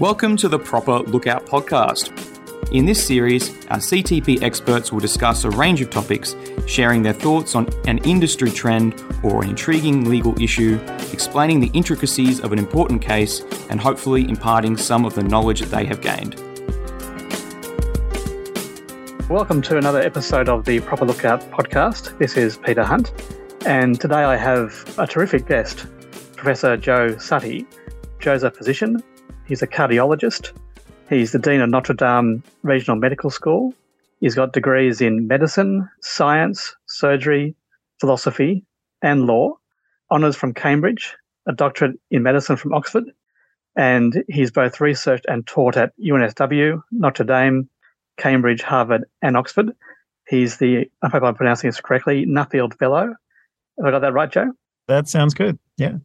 Welcome to the Proper Lookout podcast. In this series, our CTP experts will discuss a range of topics, sharing their thoughts on an industry trend or an intriguing legal issue, explaining the intricacies of an important case, and hopefully imparting some of the knowledge that they have gained. Welcome to another episode of the Proper Lookout podcast. This is Peter Hunt, and today I have a terrific guest, Professor Joe Sutty. Joe's a physician He's a cardiologist. He's the Dean of Notre Dame Regional Medical School. He's got degrees in medicine, science, surgery, philosophy, and law, honours from Cambridge, a doctorate in medicine from Oxford, and he's both researched and taught at UNSW, Notre Dame, Cambridge, Harvard, and Oxford. He's the, I hope I'm pronouncing this correctly, Nuffield Fellow. Have I got that right, Joe? That sounds good. Yeah.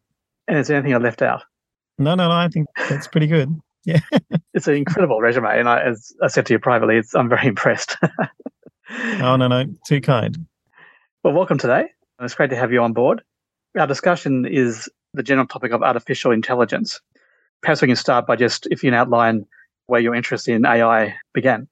And is there anything I left out? No, no, no. I think that's pretty good. Yeah. it's an incredible resume. And I, as I said to you privately, I'm very impressed. oh, no, no. Too kind. Well, welcome today. It's great to have you on board. Our discussion is the general topic of artificial intelligence. Perhaps we can start by just, if you can outline where your interest in AI began.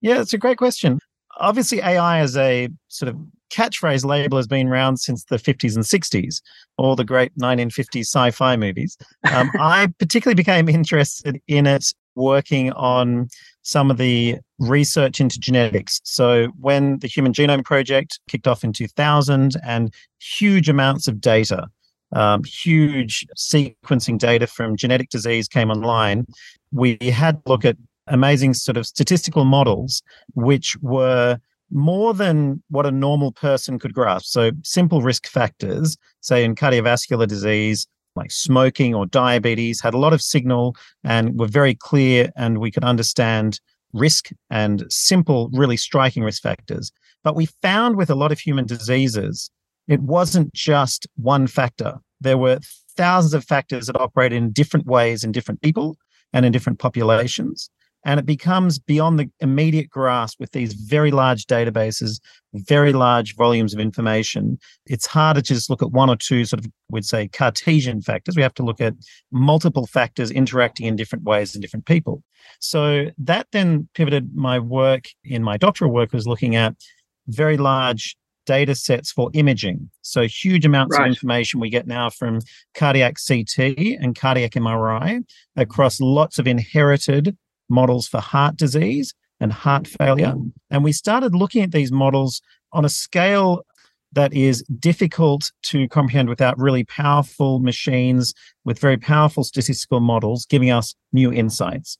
Yeah, it's a great question. Obviously, AI is a sort of catchphrase label has been around since the 50s and 60s, all the great 1950s sci fi movies. Um, I particularly became interested in it working on some of the research into genetics. So, when the Human Genome Project kicked off in 2000 and huge amounts of data, um, huge sequencing data from genetic disease came online, we had to look at amazing sort of statistical models which were more than what a normal person could grasp. So, simple risk factors, say in cardiovascular disease, like smoking or diabetes, had a lot of signal and were very clear, and we could understand risk and simple, really striking risk factors. But we found with a lot of human diseases, it wasn't just one factor. There were thousands of factors that operate in different ways in different people and in different populations and it becomes beyond the immediate grasp with these very large databases, very large volumes of information. It's harder to just look at one or two sort of, we'd say, Cartesian factors. We have to look at multiple factors interacting in different ways in different people. So that then pivoted my work in my doctoral work was looking at very large data sets for imaging. So huge amounts right. of information we get now from cardiac CT and cardiac MRI across lots of inherited models for heart disease and heart failure. Mm. And we started looking at these models on a scale that is difficult to comprehend without really powerful machines with very powerful statistical models giving us new insights.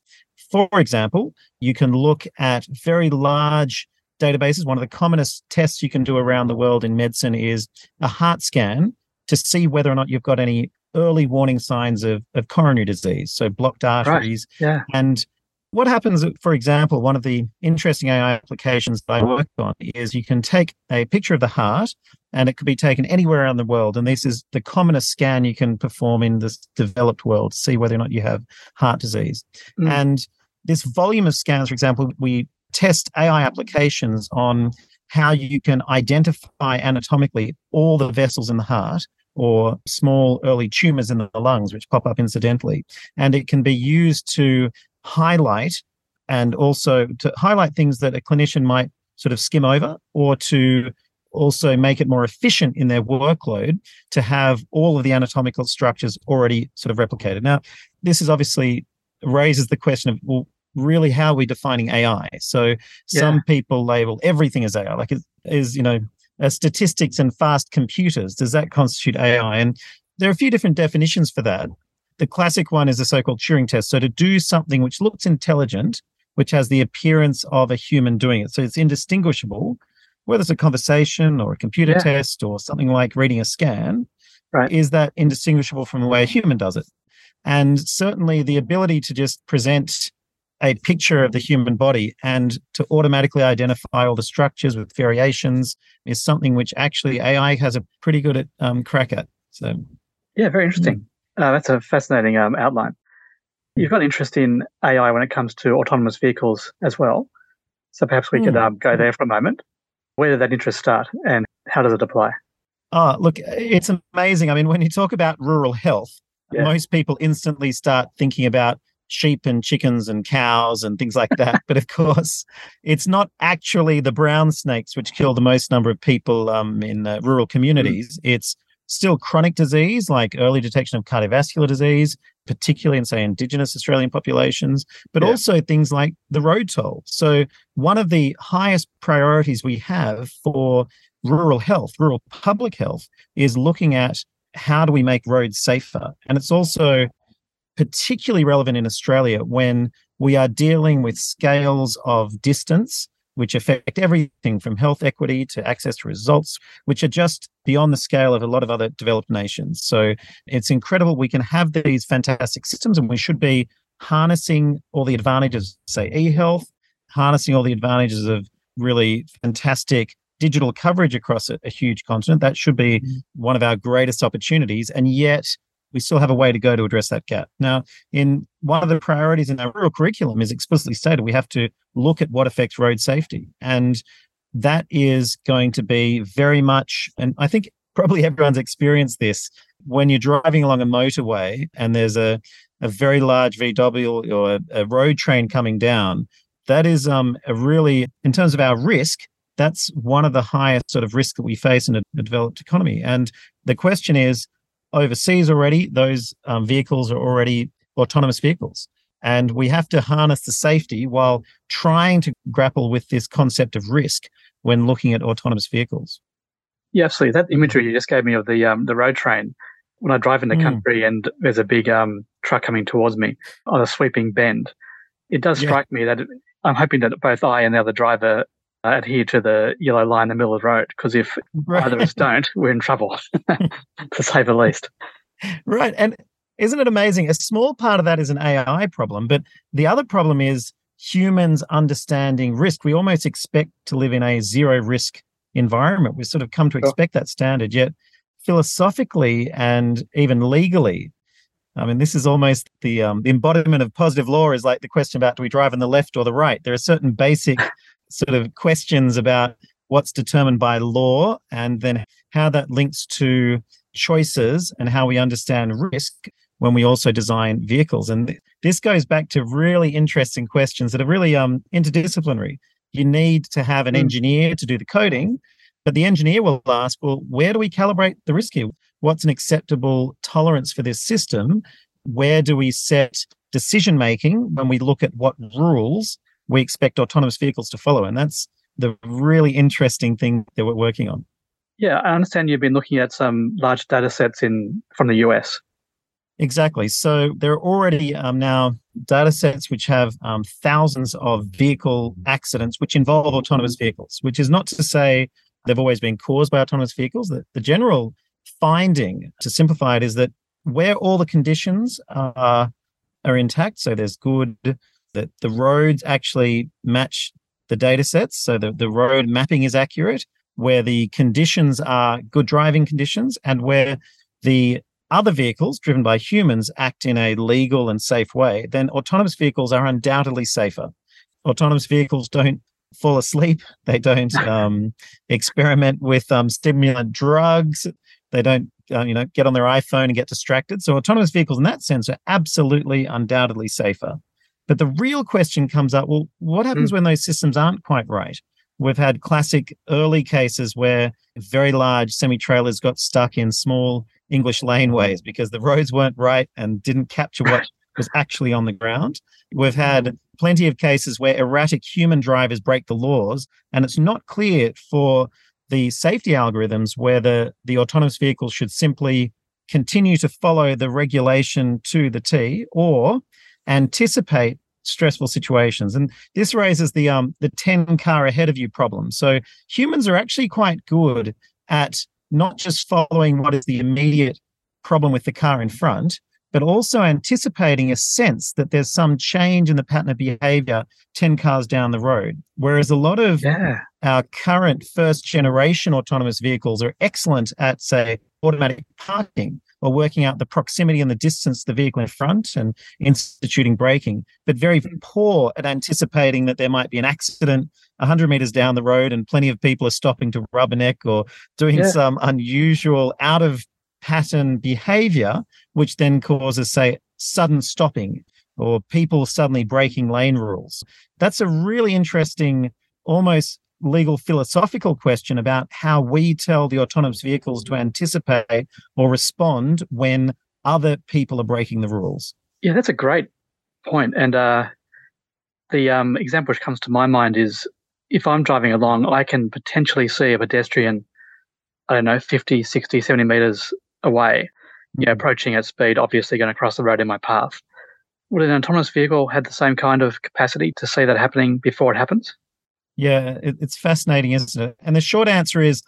For example, you can look at very large databases. One of the commonest tests you can do around the world in medicine is a heart scan to see whether or not you've got any early warning signs of, of coronary disease, so blocked arteries. Right. Yeah. And what happens, for example, one of the interesting AI applications that I work on is you can take a picture of the heart and it could be taken anywhere around the world. And this is the commonest scan you can perform in this developed world to see whether or not you have heart disease. Mm. And this volume of scans, for example, we test AI applications on how you can identify anatomically all the vessels in the heart or small early tumors in the lungs, which pop up incidentally. And it can be used to highlight and also to highlight things that a clinician might sort of skim over or to also make it more efficient in their workload to have all of the anatomical structures already sort of replicated. Now, this is obviously raises the question of, well, really, how are we defining AI? So yeah. some people label everything as AI, like is, is you know, uh, statistics and fast computers. Does that constitute AI? And there are a few different definitions for that. The classic one is the so called Turing test. So to do something which looks intelligent, which has the appearance of a human doing it. So it's indistinguishable, whether it's a conversation or a computer yeah. test or something like reading a scan, right. is that indistinguishable from the way a human does it. And certainly the ability to just present a picture of the human body and to automatically identify all the structures with variations is something which actually AI has a pretty good at um, crack at. So, yeah, very interesting. Mm. Uh, that's a fascinating um, outline. You've got interest in AI when it comes to autonomous vehicles as well. So perhaps we could hmm. um, go there for a moment. Where did that interest start and how does it apply? Oh, look, it's amazing. I mean, when you talk about rural health, yeah. most people instantly start thinking about sheep and chickens and cows and things like that. but of course, it's not actually the brown snakes which kill the most number of people um, in uh, rural communities. Mm. It's still chronic disease like early detection of cardiovascular disease, particularly in, say, Indigenous Australian populations, but yeah. also things like the road toll. So, one of the highest priorities we have for rural health, rural public health, is looking at how do we make roads safer? And it's also particularly relevant in Australia when we are dealing with scales of distance which affect everything from health equity to access to results, which are just beyond the scale of a lot of other developed nations. So it's incredible. We can have these fantastic systems, and we should be harnessing all the advantages, say, e health, harnessing all the advantages of really fantastic digital coverage across a, a huge continent. That should be mm-hmm. one of our greatest opportunities. And yet, we still have a way to go to address that gap. Now, in one of the priorities in our rural curriculum is explicitly stated we have to look at what affects road safety. And that is going to be very much, and I think probably everyone's experienced this when you're driving along a motorway and there's a, a very large VW or a, a road train coming down. That is um, a really, in terms of our risk, that's one of the highest sort of risks that we face in a, a developed economy. And the question is, overseas already, those um, vehicles are already autonomous vehicles. And we have to harness the safety while trying to grapple with this concept of risk when looking at autonomous vehicles. Yeah, absolutely. That imagery you just gave me of the um, the road train, when I drive in the mm. country and there's a big um, truck coming towards me on a sweeping bend, it does strike yeah. me that I'm hoping that both I and the other driver adhere to the yellow line in the middle of the road because if right. either of us don't, we're in trouble, to say the least. Right. And isn't it amazing? A small part of that is an AI problem, but the other problem is humans understanding risk. We almost expect to live in a zero risk environment. We sort of come to expect that standard, yet philosophically and even legally, I mean, this is almost the um, the embodiment of positive law. Is like the question about do we drive on the left or the right? There are certain basic sort of questions about what's determined by law and then how that links to choices and how we understand risk when we also design vehicles. And this goes back to really interesting questions that are really um, interdisciplinary. You need to have an hmm. engineer to do the coding, but the engineer will ask, well, where do we calibrate the risk here? What's an acceptable tolerance for this system? Where do we set decision making when we look at what rules we expect autonomous vehicles to follow. And that's the really interesting thing that we're working on. Yeah, I understand you've been looking at some large data sets in from the US. Exactly. So there are already um, now data sets which have um, thousands of vehicle accidents which involve autonomous vehicles, which is not to say they've always been caused by autonomous vehicles. The, the general finding, to simplify it, is that where all the conditions are, are intact, so there's good that the roads actually match the data sets. So the, the road mapping is accurate, where the conditions are good driving conditions, and where the other vehicles driven by humans act in a legal and safe way, then autonomous vehicles are undoubtedly safer. Autonomous vehicles don't fall asleep. They don't um, experiment with um, stimulant drugs. They don't, uh, you know, get on their iPhone and get distracted. So autonomous vehicles, in that sense, are absolutely, undoubtedly safer. But the real question comes up well, what happens mm. when those systems aren't quite right? We've had classic early cases where very large semi trailers got stuck in small English laneways because the roads weren't right and didn't capture what was actually on the ground. We've had plenty of cases where erratic human drivers break the laws, and it's not clear for the safety algorithms whether the autonomous vehicles should simply continue to follow the regulation to the T or anticipate stressful situations. And this raises the um the 10 car ahead of you problem. So humans are actually quite good at not just following what is the immediate problem with the car in front but also anticipating a sense that there's some change in the pattern of behavior 10 cars down the road. Whereas a lot of yeah. our current first generation autonomous vehicles are excellent at say automatic parking or working out the proximity and the distance the vehicle in front and instituting braking, but very mm. poor at anticipating that there might be an accident 100 meters down the road and plenty of people are stopping to rubberneck or doing yeah. some unusual out of pattern behavior, which then causes, say, sudden stopping. or people suddenly breaking lane rules. That's a really interesting, almost legal philosophical question about how we tell the autonomous vehicles to anticipate or respond when other people are breaking the rules. Yeah, that's a great point. And uh, the um, example which comes to my mind is if I'm driving along, I can potentially see a pedestrian, I don't know, 50, 60, 70 meters away, you know, mm-hmm. approaching at speed, obviously going to cross the road in my path. Would an autonomous vehicle have the same kind of capacity to see that happening before it happens? Yeah, it, it's fascinating, isn't it? And the short answer is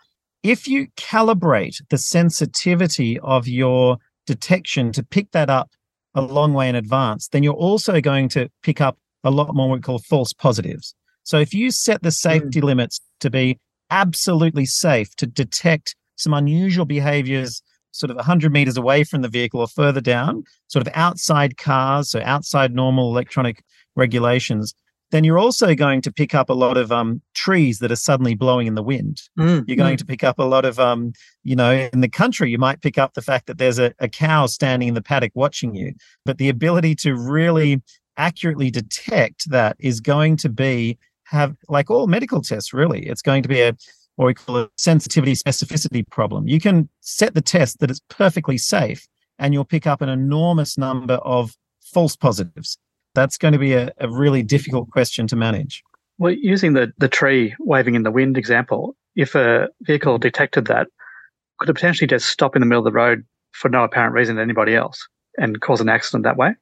if you calibrate the sensitivity of your detection to pick that up a long way in advance, then you're also going to pick up a lot more what we call false positives. So if you set the safety mm. limits to be absolutely safe to detect some unusual behaviors sort of 100 meters away from the vehicle or further down, sort of outside cars, so outside normal electronic regulations, then you're also going to pick up a lot of um, trees that are suddenly blowing in the wind. Mm, you're going mm. to pick up a lot of, um, you know, in the country, you might pick up the fact that there's a, a cow standing in the paddock watching you. But the ability to really accurately detect that is going to be have like all medical tests really it's going to be a what we call a sensitivity specificity problem you can set the test that it's perfectly safe and you'll pick up an enormous number of false positives that's going to be a, a really difficult question to manage. Well, using the, the tree waving in the wind example, if a vehicle detected that, could it potentially just stop in the middle of the road for no apparent reason to anybody else and cause an accident that way?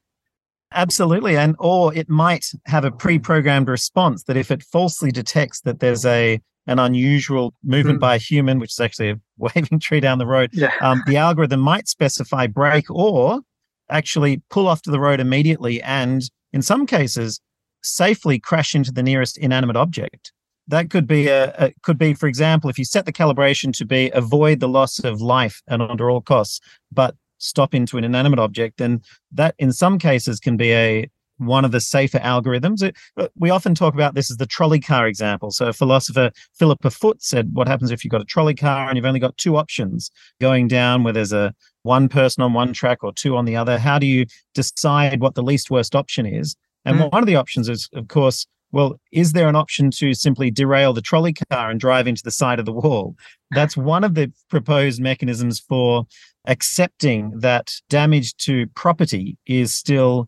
Absolutely. And or it might have a pre-programmed response that if it falsely detects that there's a an unusual movement mm. by a human, which is actually a waving tree down the road, yeah. um, the algorithm might specify brake or actually pull off to the road immediately and in some cases, safely crash into the nearest inanimate object. That could be a, a, could be, for example, if you set the calibration to be avoid the loss of life and under all costs, but stop into an inanimate object, then that in some cases can be a one of the safer algorithms. Uh, we often talk about this as the trolley car example. So, philosopher, Philippa Foot, said, What happens if you've got a trolley car and you've only got two options going down where there's a one person on one track or two on the other? How do you decide what the least worst option is? And mm. one of the options is, of course, well, is there an option to simply derail the trolley car and drive into the side of the wall? That's one of the proposed mechanisms for accepting that damage to property is still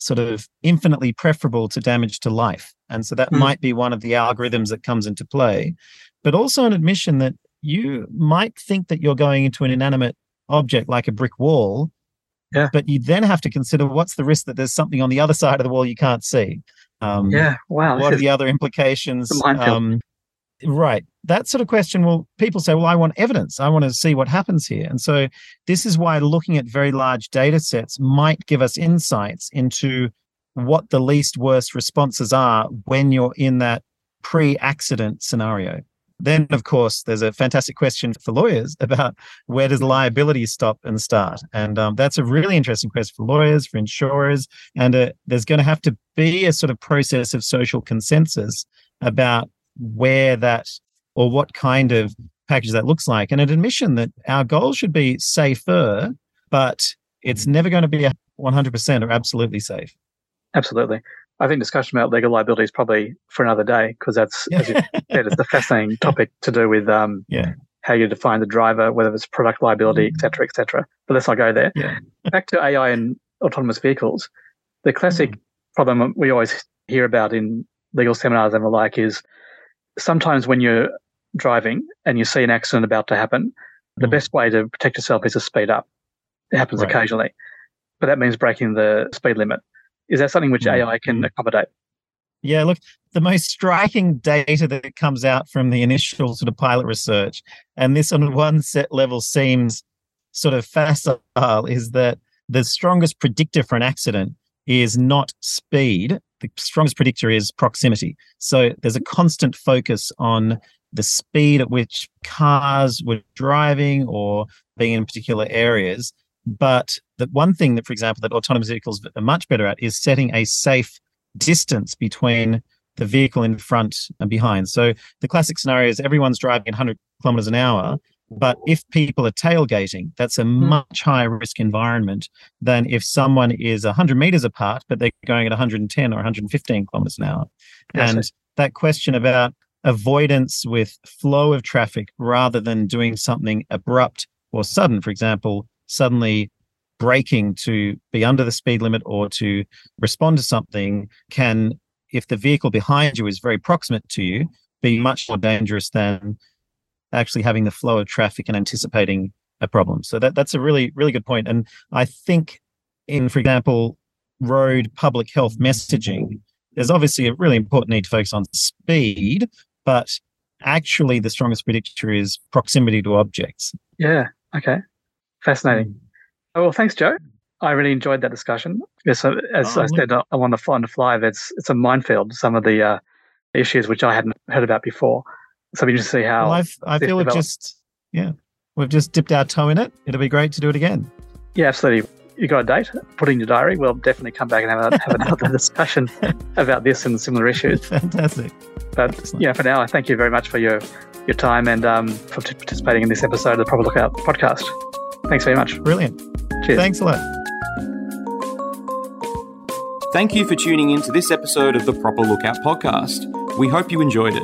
sort of infinitely preferable to damage to life. And so that mm. might be one of the algorithms that comes into play, but also an admission that you might think that you're going into an inanimate object like a brick wall. Yeah. But you then have to consider what's the risk that there's something on the other side of the wall you can't see. Um, yeah. Wow. What are the other implications? Um, right. That sort of question well people say well i want evidence. I want to see what happens here. And so this is why looking at very large data sets might give us insights into what the least worst responses are when you're in that pre-accident scenario. Then of course there's a fantastic question for lawyers about where does liability stop and start? And um, that's a really interesting question for lawyers for insurers and uh, there's going to have to be a sort of process of social consensus about where that or what kind of package that looks like, and an admission that our goal should be safer, but it's never going to be 100% or absolutely safe. Absolutely. I think discussion about legal liability is probably for another day because that's, as you said, it's a fascinating topic to do with um, yeah. how you define the driver, whether it's product liability, et cetera, et cetera. But let's not go there. Yeah. Back to AI and autonomous vehicles. The classic mm. problem we always hear about in legal seminars and the like is sometimes when you're driving and you see an accident about to happen, the mm. best way to protect yourself is to speed up. It happens right. occasionally, but that means breaking the speed limit. Is that something which mm. AI can hmm. accommodate? Yeah, look, the most striking data that comes out from the initial sort of pilot research, and this on one set level seems sort of facile, is that the strongest predictor for an accident is not speed. The strongest predictor is proximity. So there's a constant focus on the speed at which cars were driving or being in particular areas. But the one thing that, for example, that autonomous vehicles are much better at is setting a safe distance between the vehicle in front and behind. So the classic scenario is everyone's driving 100 kilometers an hour. But if people are tailgating, that's a Hmm. much higher risk environment than if someone is 100 meters apart, but they're going at 110 or 115 kilometers an hour. And that question about avoidance with flow of traffic rather than doing something abrupt or sudden, for example, suddenly braking to be under the speed limit or to respond to something can, if the vehicle behind you is very proximate to you, be much more dangerous than actually having the flow of traffic and anticipating a problem. So that that's a really really good point. And I think in, for example, road public health messaging, there's obviously a really important need to focus on speed, but actually the strongest predictor is proximity to objects. Yeah. Okay. Fascinating. Oh, well, thanks, Joe. I really enjoyed that discussion. Yes, as Oh, I said, I want to fly on the fly. It's it's a minefield. Some of the uh, issues which I hadn't heard about before. So we just see how. Well, I've, I this feel we've develops. just yeah we've just dipped our toe in it. It'll be great to do it again. yeah, absolutely. You got a date? Put it in your diary. We'll definitely come back and have, a, have another discussion about this and similar issues. Fantastic. But Excellent. yeah, for now, I thank you very much for your your time and um, for t- participating in this episode of the Proper Lookout podcast. Thanks very much. Brilliant. Cheers. Thanks a lot. Thank you for tuning in to this episode of the Proper Lookout podcast. We hope you enjoyed it.